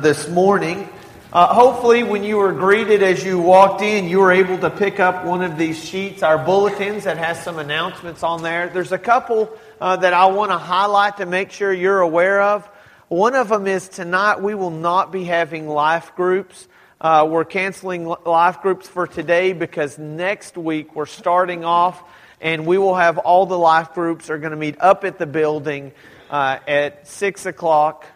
this morning. Uh, hopefully, when you were greeted as you walked in, you were able to pick up one of these sheets, our bulletins that has some announcements on there. There's a couple uh, that I want to highlight to make sure you're aware of. One of them is tonight we will not be having life groups. Uh, we're canceling life groups for today because next week we're starting off and we will have all the life groups are going to meet up at the building uh, at 6 o'clock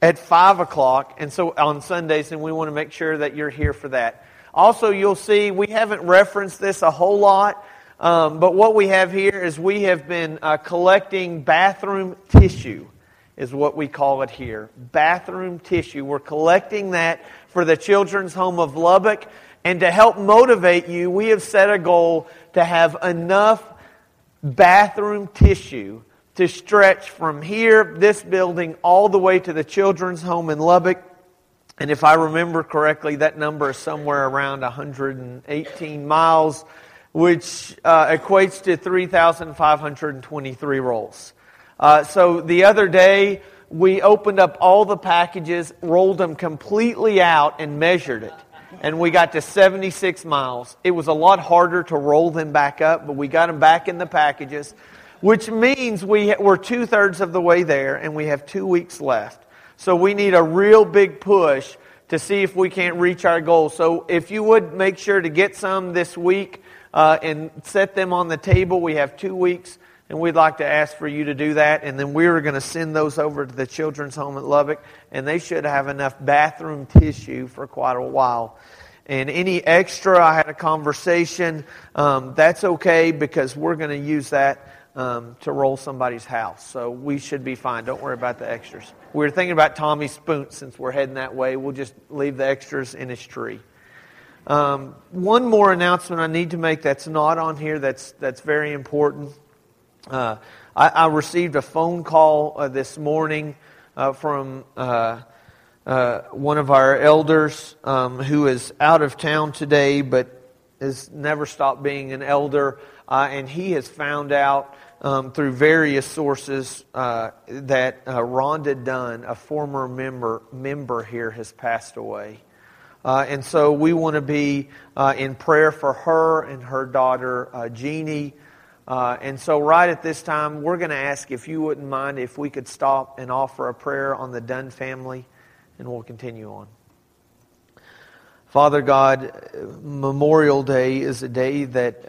at 5 o'clock, and so on Sundays, and we want to make sure that you're here for that. Also, you'll see we haven't referenced this a whole lot, um, but what we have here is we have been uh, collecting bathroom tissue, is what we call it here. Bathroom tissue. We're collecting that for the Children's Home of Lubbock. And to help motivate you, we have set a goal to have enough bathroom tissue to stretch from here, this building, all the way to the children's home in Lubbock. And if I remember correctly, that number is somewhere around 118 miles, which uh, equates to 3,523 rolls. Uh, so the other day, we opened up all the packages, rolled them completely out, and measured it. And we got to 76 miles. It was a lot harder to roll them back up, but we got them back in the packages which means we, we're two thirds of the way there and we have two weeks left. So we need a real big push to see if we can't reach our goal. So if you would make sure to get some this week uh, and set them on the table, we have two weeks. And we'd like to ask for you to do that. And then we're going to send those over to the children's home at Lubbock. And they should have enough bathroom tissue for quite a while. And any extra, I had a conversation. Um, that's okay because we're going to use that um, to roll somebody's house. So we should be fine. Don't worry about the extras. We were thinking about Tommy Spoon since we're heading that way. We'll just leave the extras in his tree. Um, one more announcement I need to make that's not on here that's, that's very important. Uh, I, I, received a phone call uh, this morning uh, from uh, uh, one of our elders um, who is out of town today but has never stopped being an elder. Uh, and he has found out um, through various sources uh, that uh, Rhonda Dunn, a former member member here, has passed away. Uh, and so we want to be uh, in prayer for her and her daughter, uh, Jeannie. Uh, and so, right at this time, we're going to ask if you wouldn't mind if we could stop and offer a prayer on the Dunn family, and we'll continue on. Father God, Memorial Day is a day that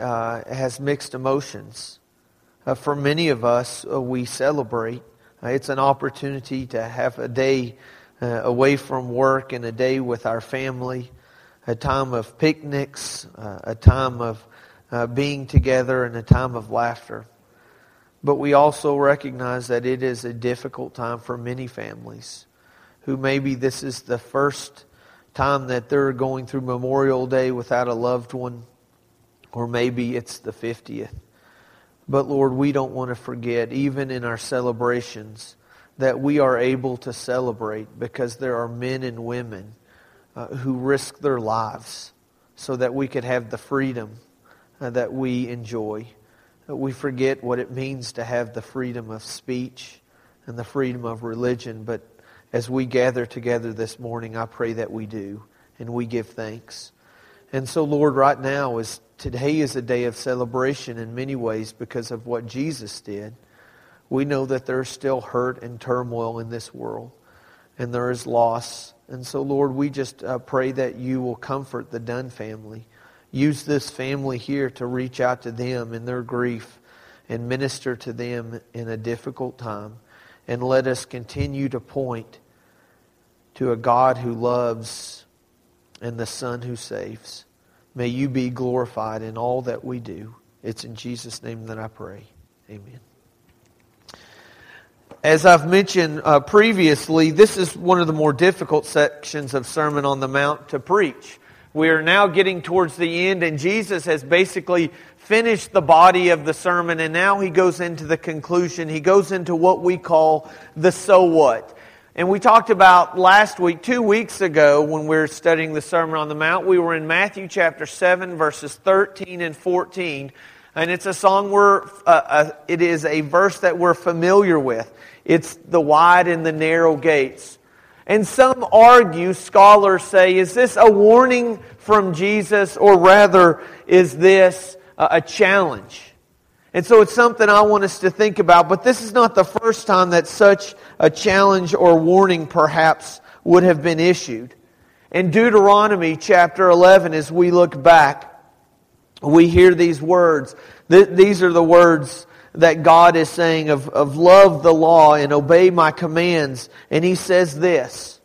has mixed emotions. Uh, for many of us, uh, we celebrate. Uh, it's an opportunity to have a day away from work and a day with our family, a time of picnics, a time of being together, and a time of laughter. But we also recognize that it is a difficult time for many families who maybe this is the first time that they're going through Memorial Day without a loved one, or maybe it's the 50th. But Lord, we don't want to forget, even in our celebrations, that we are able to celebrate because there are men and women uh, who risk their lives so that we could have the freedom uh, that we enjoy. Uh, we forget what it means to have the freedom of speech and the freedom of religion, but as we gather together this morning, I pray that we do and we give thanks. And so, Lord, right now, is today is a day of celebration in many ways because of what Jesus did. We know that there's still hurt and turmoil in this world, and there is loss. And so, Lord, we just uh, pray that you will comfort the Dunn family. Use this family here to reach out to them in their grief and minister to them in a difficult time. And let us continue to point to a God who loves and the Son who saves. May you be glorified in all that we do. It's in Jesus' name that I pray. Amen. As I've mentioned uh, previously, this is one of the more difficult sections of Sermon on the Mount to preach. We are now getting towards the end, and Jesus has basically finished the body of the sermon, and now he goes into the conclusion. He goes into what we call the so what. And we talked about last week, two weeks ago, when we were studying the Sermon on the Mount, we were in Matthew chapter 7, verses 13 and 14. And it's a song we're, uh, uh, it is a verse that we're familiar with. It's the wide and the narrow gates. And some argue, scholars say, is this a warning from Jesus, or rather, is this a challenge? And so it's something I want us to think about, but this is not the first time that such a challenge or warning perhaps would have been issued. In Deuteronomy chapter 11, as we look back, we hear these words. These are the words that God is saying of, of love the law and obey my commands. And he says this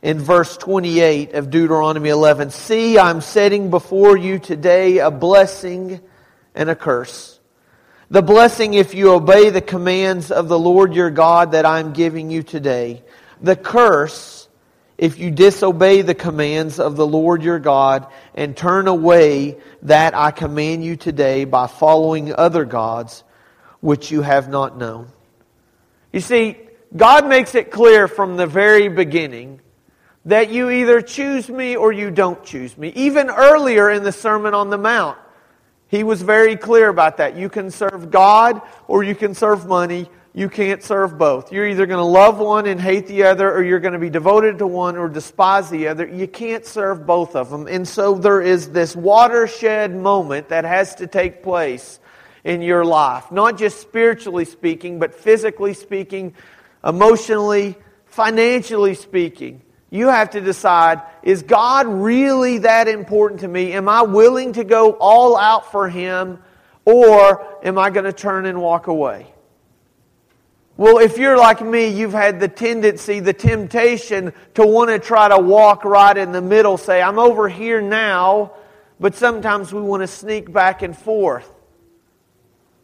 in verse 28 of Deuteronomy 11 See, I'm setting before you today a blessing and a curse. The blessing if you obey the commands of the Lord your God that I'm giving you today. The curse if you disobey the commands of the Lord your God and turn away that I command you today by following other gods which you have not known. You see, God makes it clear from the very beginning that you either choose me or you don't choose me. Even earlier in the Sermon on the Mount, he was very clear about that. You can serve God or you can serve money. You can't serve both. You're either going to love one and hate the other, or you're going to be devoted to one or despise the other. You can't serve both of them. And so there is this watershed moment that has to take place in your life. Not just spiritually speaking, but physically speaking, emotionally, financially speaking. You have to decide is God really that important to me? Am I willing to go all out for Him, or am I going to turn and walk away? Well, if you're like me, you've had the tendency, the temptation to want to try to walk right in the middle, say, I'm over here now, but sometimes we want to sneak back and forth.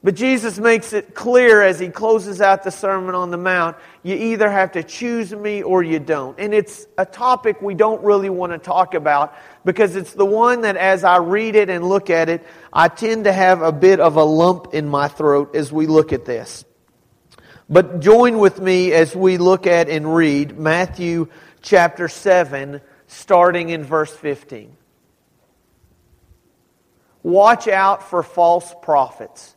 But Jesus makes it clear as he closes out the Sermon on the Mount you either have to choose me or you don't. And it's a topic we don't really want to talk about because it's the one that as I read it and look at it, I tend to have a bit of a lump in my throat as we look at this. But join with me as we look at and read Matthew chapter 7, starting in verse 15. Watch out for false prophets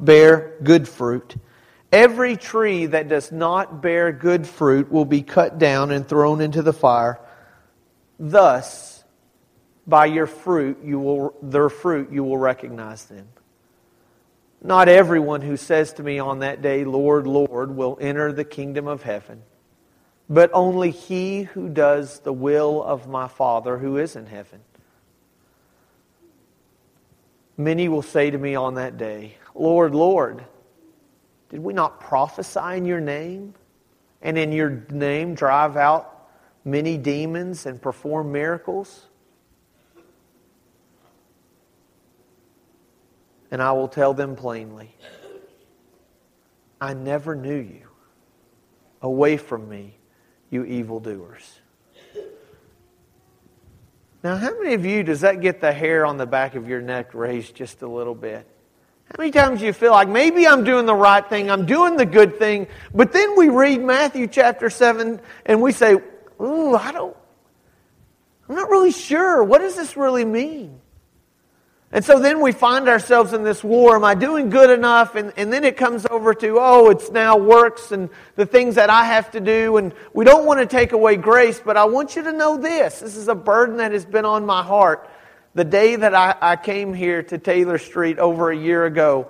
bear good fruit. Every tree that does not bear good fruit will be cut down and thrown into the fire. Thus, by your fruit, you will, their fruit, you will recognize them. Not everyone who says to me on that day, Lord, Lord, will enter the kingdom of heaven, but only he who does the will of my Father who is in heaven. Many will say to me on that day, Lord, Lord, did we not prophesy in your name? And in your name drive out many demons and perform miracles? And I will tell them plainly, I never knew you. Away from me, you evildoers. Now, how many of you does that get the hair on the back of your neck raised just a little bit? How many times do you feel like maybe I'm doing the right thing, I'm doing the good thing, but then we read Matthew chapter 7 and we say, Ooh, I don't, I'm not really sure. What does this really mean? And so then we find ourselves in this war. Am I doing good enough? And, and then it comes over to, oh, it's now works and the things that I have to do. And we don't want to take away grace, but I want you to know this. This is a burden that has been on my heart the day that I, I came here to Taylor Street over a year ago,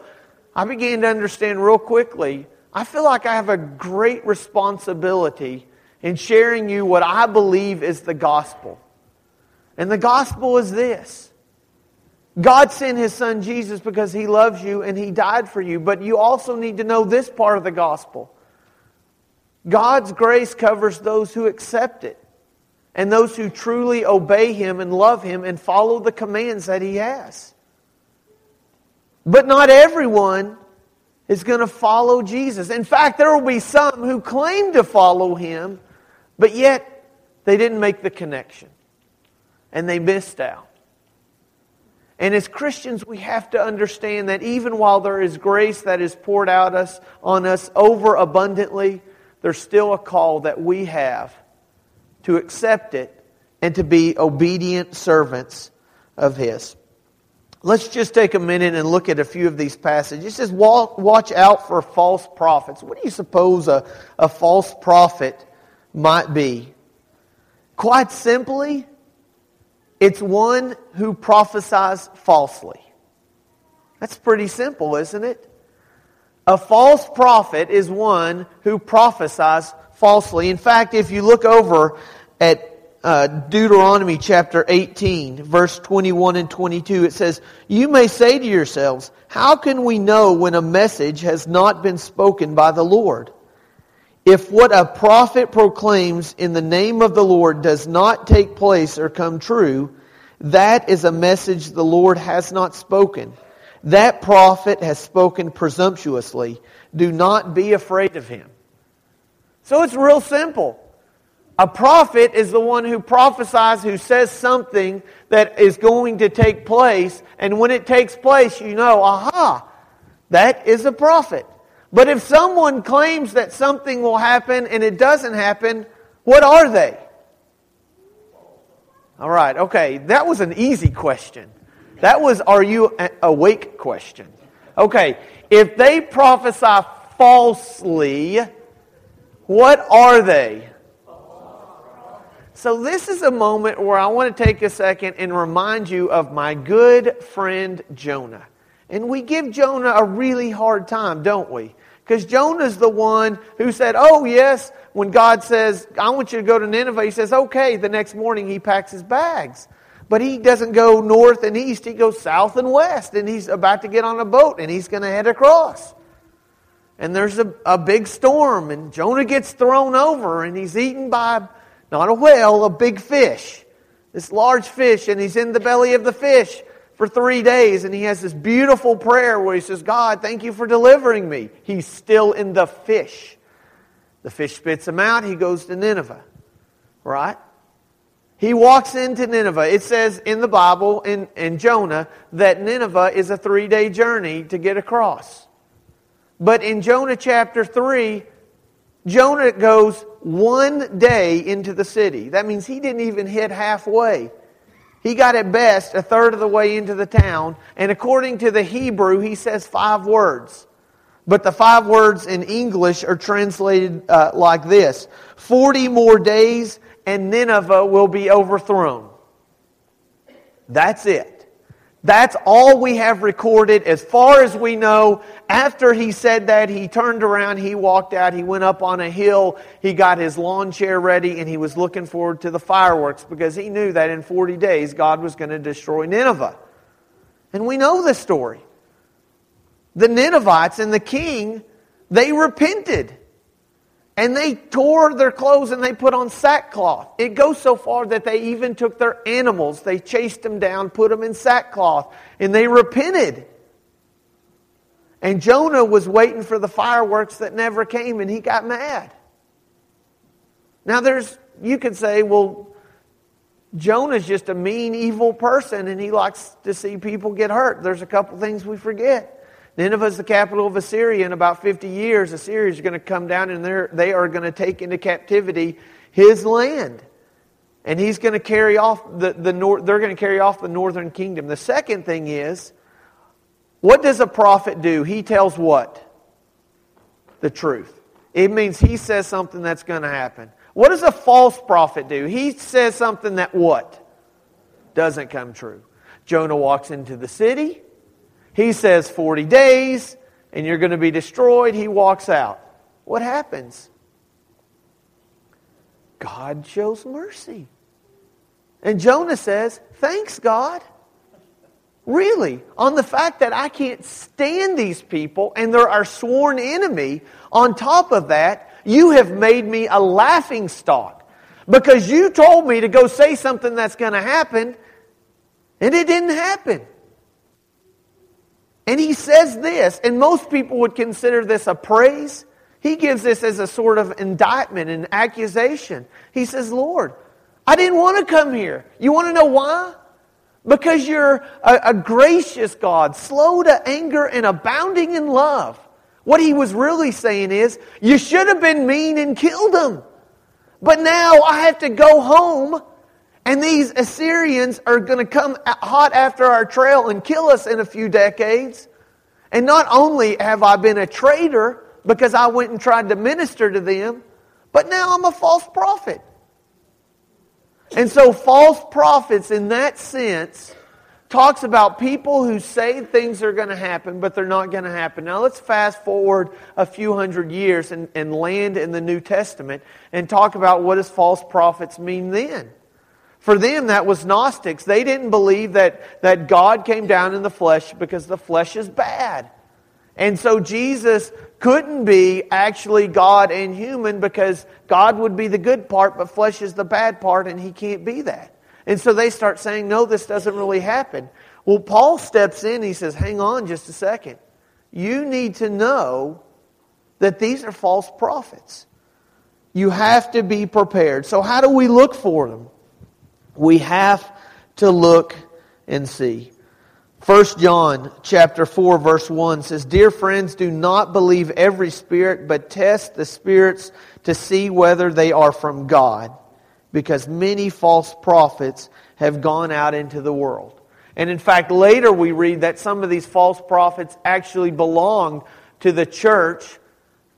I began to understand real quickly I feel like I have a great responsibility in sharing you what I believe is the gospel. And the gospel is this God sent his son Jesus because he loves you and he died for you. But you also need to know this part of the gospel God's grace covers those who accept it and those who truly obey Him and love Him and follow the commands that He has. But not everyone is going to follow Jesus. In fact, there will be some who claim to follow Him, but yet They didn't make the connection. And they missed out. And as Christians, we have to understand that even while there is grace that is poured out us, on us over abundantly, there's still a call that we have to accept it and to be obedient servants of His. Let's just take a minute and look at a few of these passages. It says, Watch out for false prophets. What do you suppose a, a false prophet might be? Quite simply, it's one who prophesies falsely. That's pretty simple, isn't it? A false prophet is one who prophesies falsely. In fact, if you look over at uh, Deuteronomy chapter 18, verse 21 and 22, it says, You may say to yourselves, How can we know when a message has not been spoken by the Lord? If what a prophet proclaims in the name of the Lord does not take place or come true, that is a message the Lord has not spoken. That prophet has spoken presumptuously. Do not be afraid of him. So it's real simple. A prophet is the one who prophesies, who says something that is going to take place. And when it takes place, you know, aha, that is a prophet. But if someone claims that something will happen and it doesn't happen, what are they? All right, okay, that was an easy question. That was, are you awake question. Okay, if they prophesy falsely, what are they? So, this is a moment where I want to take a second and remind you of my good friend Jonah. And we give Jonah a really hard time, don't we? Because Jonah's the one who said, Oh, yes, when God says, I want you to go to Nineveh, he says, Okay. The next morning he packs his bags. But he doesn't go north and east, he goes south and west. And he's about to get on a boat and he's going to head across. And there's a, a big storm, and Jonah gets thrown over and he's eaten by not a whale, a big fish. This large fish, and he's in the belly of the fish for three days, and he has this beautiful prayer where he says, God, thank you for delivering me. He's still in the fish. The fish spits him out, he goes to Nineveh. Right? He walks into Nineveh. It says in the Bible, in, in Jonah, that Nineveh is a three day journey to get across. But in Jonah chapter 3, Jonah goes one day into the city. That means he didn't even hit halfway. He got at best a third of the way into the town, and according to the Hebrew, he says five words. But the five words in English are translated uh, like this 40 more days, and Nineveh will be overthrown. That's it. That's all we have recorded as far as we know. After he said that, he turned around, he walked out, he went up on a hill, he got his lawn chair ready, and he was looking forward to the fireworks because he knew that in 40 days God was going to destroy Nineveh. And we know the story. The Ninevites and the king, they repented. And they tore their clothes and they put on sackcloth. It goes so far that they even took their animals, they chased them down, put them in sackcloth, and they repented. And Jonah was waiting for the fireworks that never came and he got mad. Now there's you could say, well, Jonah's just a mean, evil person and he likes to see people get hurt. There's a couple things we forget. Nineveh is the capital of Assyria. In about 50 years, Assyria is going to come down and they are going to take into captivity his land. And he's going to carry off the, the nor- they're going to carry off the northern kingdom. The second thing is, what does a prophet do? He tells what? The truth. It means he says something that's going to happen. What does a false prophet do? He says something that what? Doesn't come true. Jonah walks into the city. He says 40 days and you're going to be destroyed. He walks out. What happens? God shows mercy. And Jonah says, Thanks, God. Really, on the fact that I can't stand these people and they're our sworn enemy, on top of that, you have made me a laughing stock. Because you told me to go say something that's going to happen, and it didn't happen. And he says this, and most people would consider this a praise. He gives this as a sort of indictment and accusation. He says, Lord, I didn't want to come here. You want to know why? Because you're a, a gracious God, slow to anger and abounding in love. What he was really saying is, you should have been mean and killed him. But now I have to go home, and these Assyrians are going to come hot after our trail and kill us in a few decades. And not only have I been a traitor because I went and tried to minister to them, but now I'm a false prophet. And so, false prophets, in that sense, talks about people who say things are going to happen, but they're not going to happen. Now, let's fast forward a few hundred years and, and land in the New Testament and talk about what does false prophets mean then. For them, that was Gnostics. They didn't believe that, that God came down in the flesh because the flesh is bad. And so Jesus couldn't be actually God and human because God would be the good part, but flesh is the bad part, and he can't be that. And so they start saying, no, this doesn't really happen. Well, Paul steps in, he says, hang on just a second. You need to know that these are false prophets. You have to be prepared. So, how do we look for them? We have to look and see. 1 John chapter 4 verse 1 says, Dear friends, do not believe every spirit, but test the spirits to see whether they are from God, because many false prophets have gone out into the world. And in fact, later we read that some of these false prophets actually belonged to the church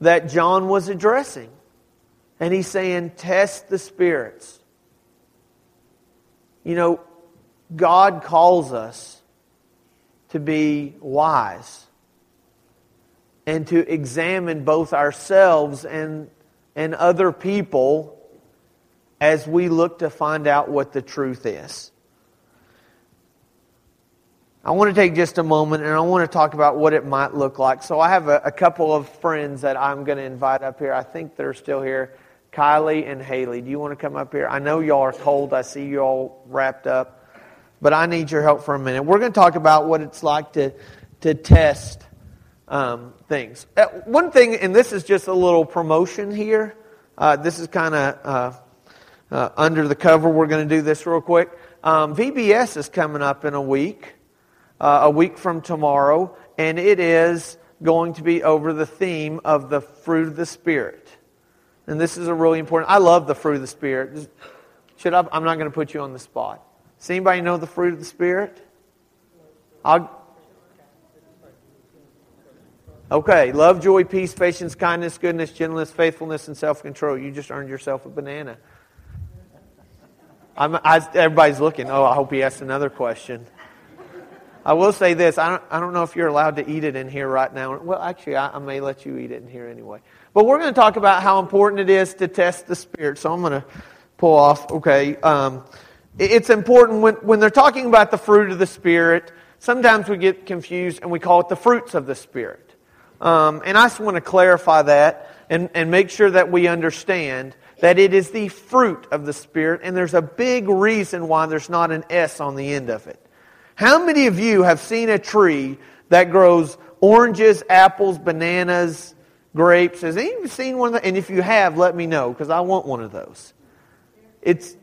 that John was addressing. And he's saying, test the spirits. You know, God calls us to be wise and to examine both ourselves and, and other people as we look to find out what the truth is. I want to take just a moment and I want to talk about what it might look like. So, I have a, a couple of friends that I'm going to invite up here. I think they're still here. Kylie and Haley, do you want to come up here? I know y'all are cold. I see you all wrapped up but I need your help for a minute. We're going to talk about what it's like to, to test um, things. Uh, one thing, and this is just a little promotion here. Uh, this is kind of uh, uh, under the cover. We're going to do this real quick. Um, VBS is coming up in a week, uh, a week from tomorrow, and it is going to be over the theme of the fruit of the Spirit. And this is a really important. I love the fruit of the Spirit. Should I, I'm not going to put you on the spot. Does anybody know the fruit of the Spirit? I'll, okay, love, joy, peace, patience, kindness, goodness, gentleness, faithfulness, and self control. You just earned yourself a banana. I, everybody's looking. Oh, I hope he asks another question. I will say this I don't, I don't know if you're allowed to eat it in here right now. Well, actually, I, I may let you eat it in here anyway. But we're going to talk about how important it is to test the Spirit. So I'm going to pull off, okay. Um, it's important when, when they're talking about the fruit of the Spirit, sometimes we get confused and we call it the fruits of the Spirit. Um, and I just want to clarify that and, and make sure that we understand that it is the fruit of the Spirit, and there's a big reason why there's not an S on the end of it. How many of you have seen a tree that grows oranges, apples, bananas, grapes? Has anyone seen one of those? And if you have, let me know, because I want one of those. It's,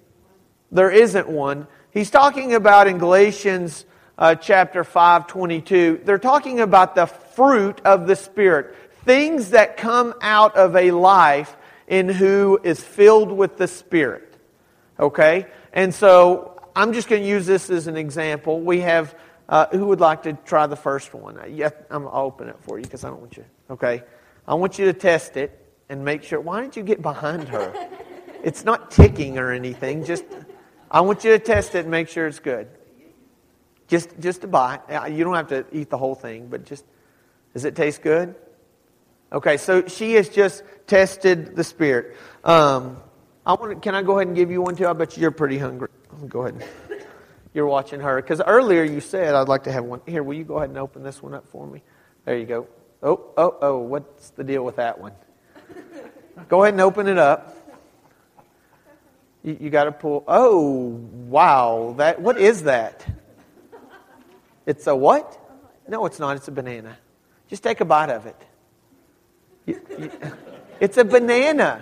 there isn't one. He's talking about in Galatians uh, chapter 5, 22, they're talking about the fruit of the Spirit. Things that come out of a life in who is filled with the Spirit. Okay? And so I'm just going to use this as an example. We have, uh, who would like to try the first one? Yeah, I'm, I'll open it for you because I don't want you. Okay? I want you to test it and make sure. Why didn't you get behind her? It's not ticking or anything. Just I want you to test it and make sure it's good. Just, just to buy. You don't have to eat the whole thing, but just, does it taste good? Okay, so she has just tested the spirit. Um, I want can I go ahead and give you one too? I bet you're pretty hungry. Go ahead. You're watching her. Because earlier you said, I'd like to have one. Here, will you go ahead and open this one up for me? There you go. Oh, oh, oh, what's the deal with that one? Go ahead and open it up. You, you got to pull. Oh, wow. That what is that? It's a what? No, it's not. It's a banana. Just take a bite of it. You, you, it's a banana.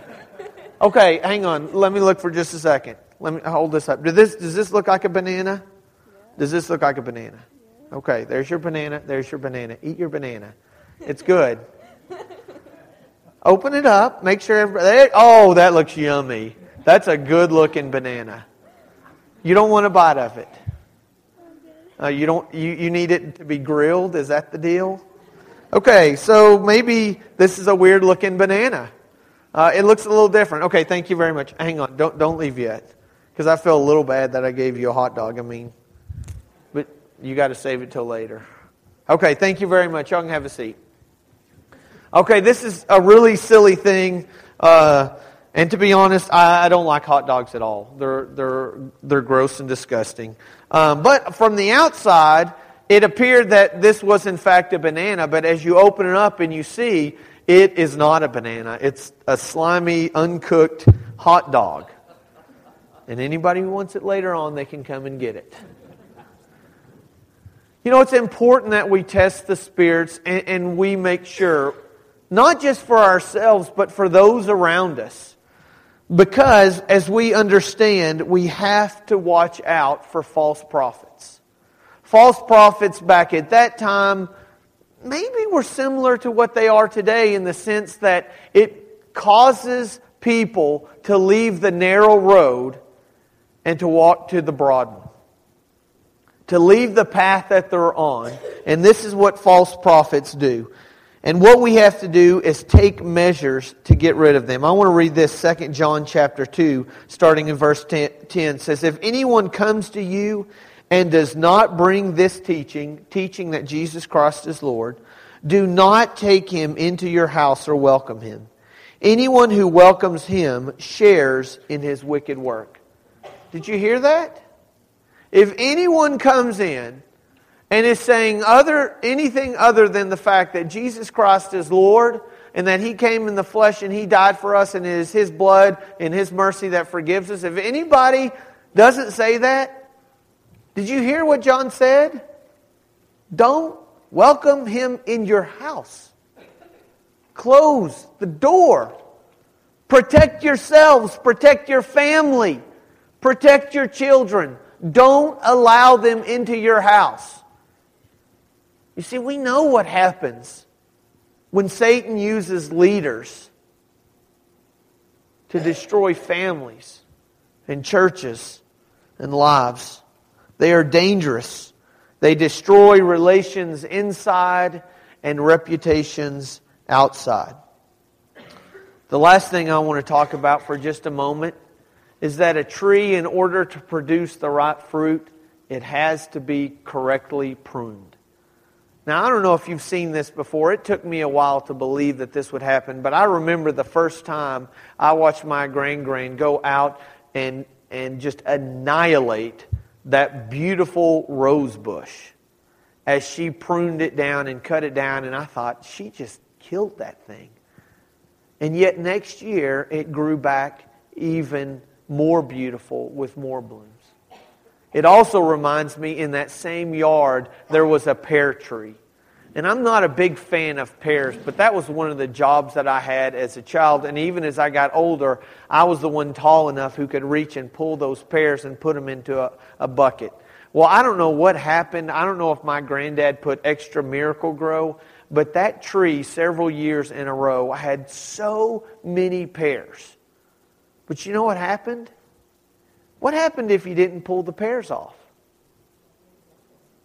Okay, hang on. Let me look for just a second. Let me hold this up. Does this, does this look like a banana? Does this look like a banana? Okay, there's your banana. There's your banana. Eat your banana. It's good. Open it up. Make sure everybody. Oh, that looks yummy. That's a good looking banana. You don't want a bite of it. Uh, you don't. You, you need it to be grilled. Is that the deal? Okay, so maybe this is a weird looking banana. Uh, it looks a little different. Okay, thank you very much. Hang on. Don't don't leave yet, because I feel a little bad that I gave you a hot dog. I mean, but you got to save it till later. Okay, thank you very much. Y'all can have a seat. Okay, this is a really silly thing. Uh, and to be honest, I, I, don't like hot dogs at all. They're, they're, they're gross and disgusting. Um, but from the outside, it appeared that this was in fact a banana. But as you open it up and you see, it is not a banana. It's a slimy, uncooked hot dog. And anybody who wants it later on, they can come and get it. You know, it's important that we test the spirits and, and we make sure not just for ourselves, but for those around us. Because, as we understand, we have to watch out for false prophets. False prophets back at that time maybe were similar to what they are today in the sense that it causes people to leave the narrow road and to walk to the broad one. To leave the path that they're on. And this is what false prophets do. And what we have to do is take measures to get rid of them. I want to read this 2 John chapter 2, starting in verse 10, 10 says, If anyone comes to you and does not bring this teaching, teaching that Jesus Christ is Lord, do not take him into your house or welcome him. Anyone who welcomes him shares in his wicked work. Did you hear that? If anyone comes in and is saying other, anything other than the fact that Jesus Christ is Lord and that He came in the flesh and He died for us and it is His blood and His mercy that forgives us. If anybody doesn't say that, did you hear what John said? Don't welcome Him in your house. Close the door. Protect yourselves. Protect your family. Protect your children. Don't allow them into your house. You see, we know what happens when Satan uses leaders to destroy families and churches and lives. They are dangerous. They destroy relations inside and reputations outside. The last thing I want to talk about for just a moment is that a tree, in order to produce the right fruit, it has to be correctly pruned. Now, I don't know if you've seen this before. It took me a while to believe that this would happen, but I remember the first time I watched my grand grand go out and, and just annihilate that beautiful rose bush as she pruned it down and cut it down, and I thought, she just killed that thing. And yet, next year, it grew back even more beautiful with more blooms. It also reminds me in that same yard there was a pear tree. And I'm not a big fan of pears, but that was one of the jobs that I had as a child. And even as I got older, I was the one tall enough who could reach and pull those pears and put them into a, a bucket. Well, I don't know what happened. I don't know if my granddad put extra Miracle-Gro, but that tree, several years in a row, had so many pears. But you know what happened? What happened if you didn't pull the pears off?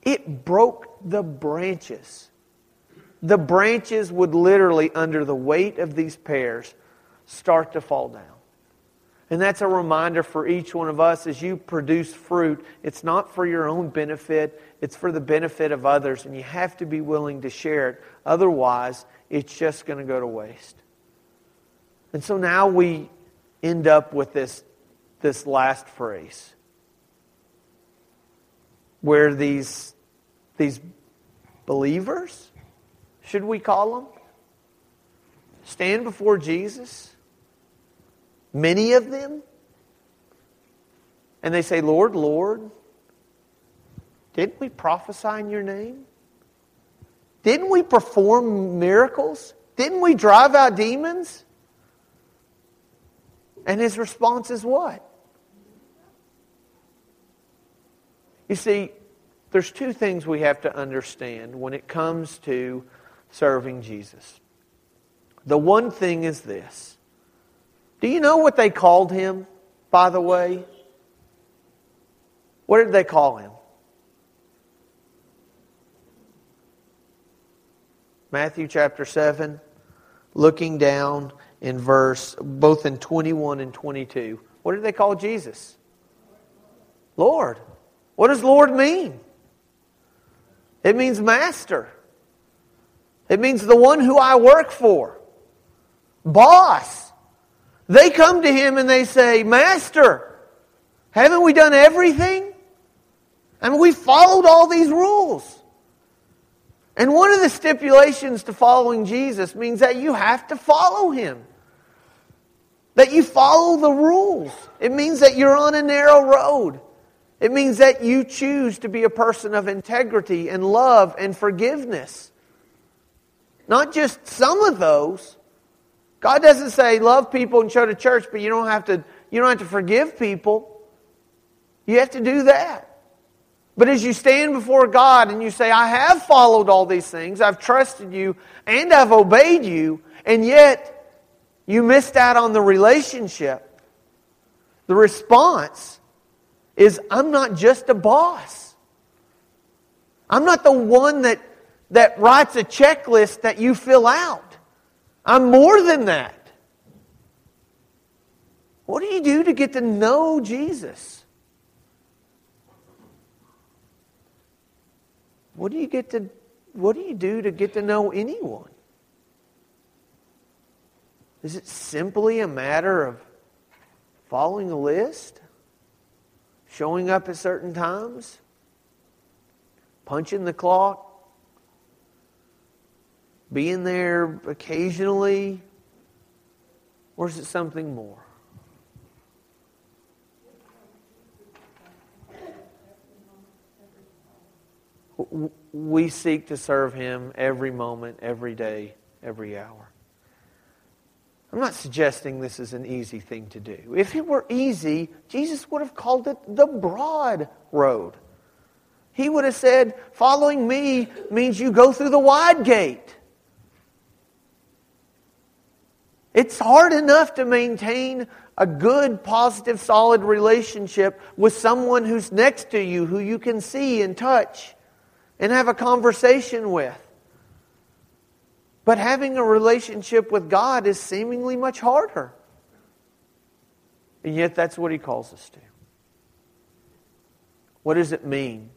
It broke the branches. The branches would literally, under the weight of these pears, start to fall down. And that's a reminder for each one of us as you produce fruit, it's not for your own benefit, it's for the benefit of others, and you have to be willing to share it. Otherwise, it's just going to go to waste. And so now we end up with this this last phrase where these, these believers, should we call them, stand before Jesus, many of them, and they say, Lord, Lord, didn't we prophesy in your name? Didn't we perform miracles? Didn't we drive out demons? And his response is what? You see, there's two things we have to understand when it comes to serving Jesus. The one thing is this. Do you know what they called him, by the way? What did they call him? Matthew chapter 7, looking down in verse, both in 21 and 22. What did they call Jesus? Lord. What does Lord mean? It means master. It means the one who I work for. Boss. They come to him and they say, Master, haven't we done everything? Mean, we followed all these rules. And one of the stipulations to following Jesus means that you have to follow him. That you follow the rules. It means that you're on a narrow road. It means that you choose to be a person of integrity and love and forgiveness. Not just some of those. God doesn't say love people and show to church, but you don't have to you don't have to forgive people. You have to do that. But as you stand before God and you say, I have followed all these things, I've trusted you, and I've obeyed you, and yet you missed out on the relationship, the response is I'm not just a boss. I'm not the one that, that writes a checklist that you fill out. I'm more than that. What do you do to get to know Jesus? What do you get to what do you do to get to know anyone? Is it simply a matter of following a list? Showing up at certain times, punching the clock, being there occasionally, or is it something more? We seek to serve Him every moment, every day, every hour. I'm not suggesting this is an easy thing to do. If it were easy, Jesus would have called it the broad road. He would have said, following me means you go through the wide gate. It's hard enough to maintain a good, positive, solid relationship with someone who's next to you, who you can see and touch and have a conversation with. But having a relationship with God is seemingly much harder. And yet, that's what He calls us to. What does it mean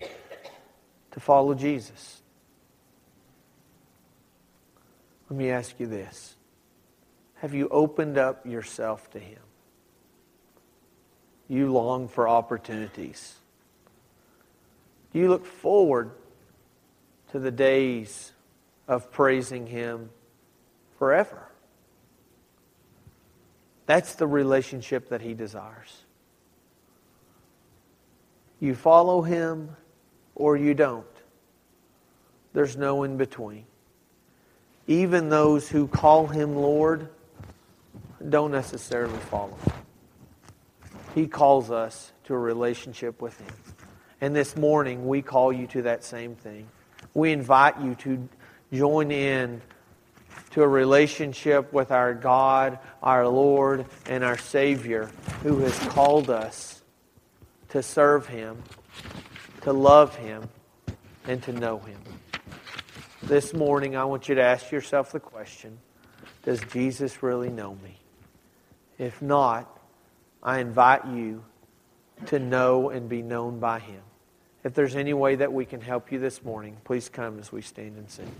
to follow Jesus? Let me ask you this Have you opened up yourself to Him? You long for opportunities. You look forward to the days of praising Him forever. That's the relationship that He desires. You follow Him or you don't. There's no in between. Even those who call Him Lord don't necessarily follow Him. He calls us to a relationship with Him. And this morning, we call you to that same thing we invite you to join in to a relationship with our God, our Lord, and our Savior who has called us to serve Him, to love Him, and to know Him. This morning, I want you to ask yourself the question Does Jesus really know me? If not, I invite you to know and be known by Him. If there's any way that we can help you this morning, please come as we stand and sing.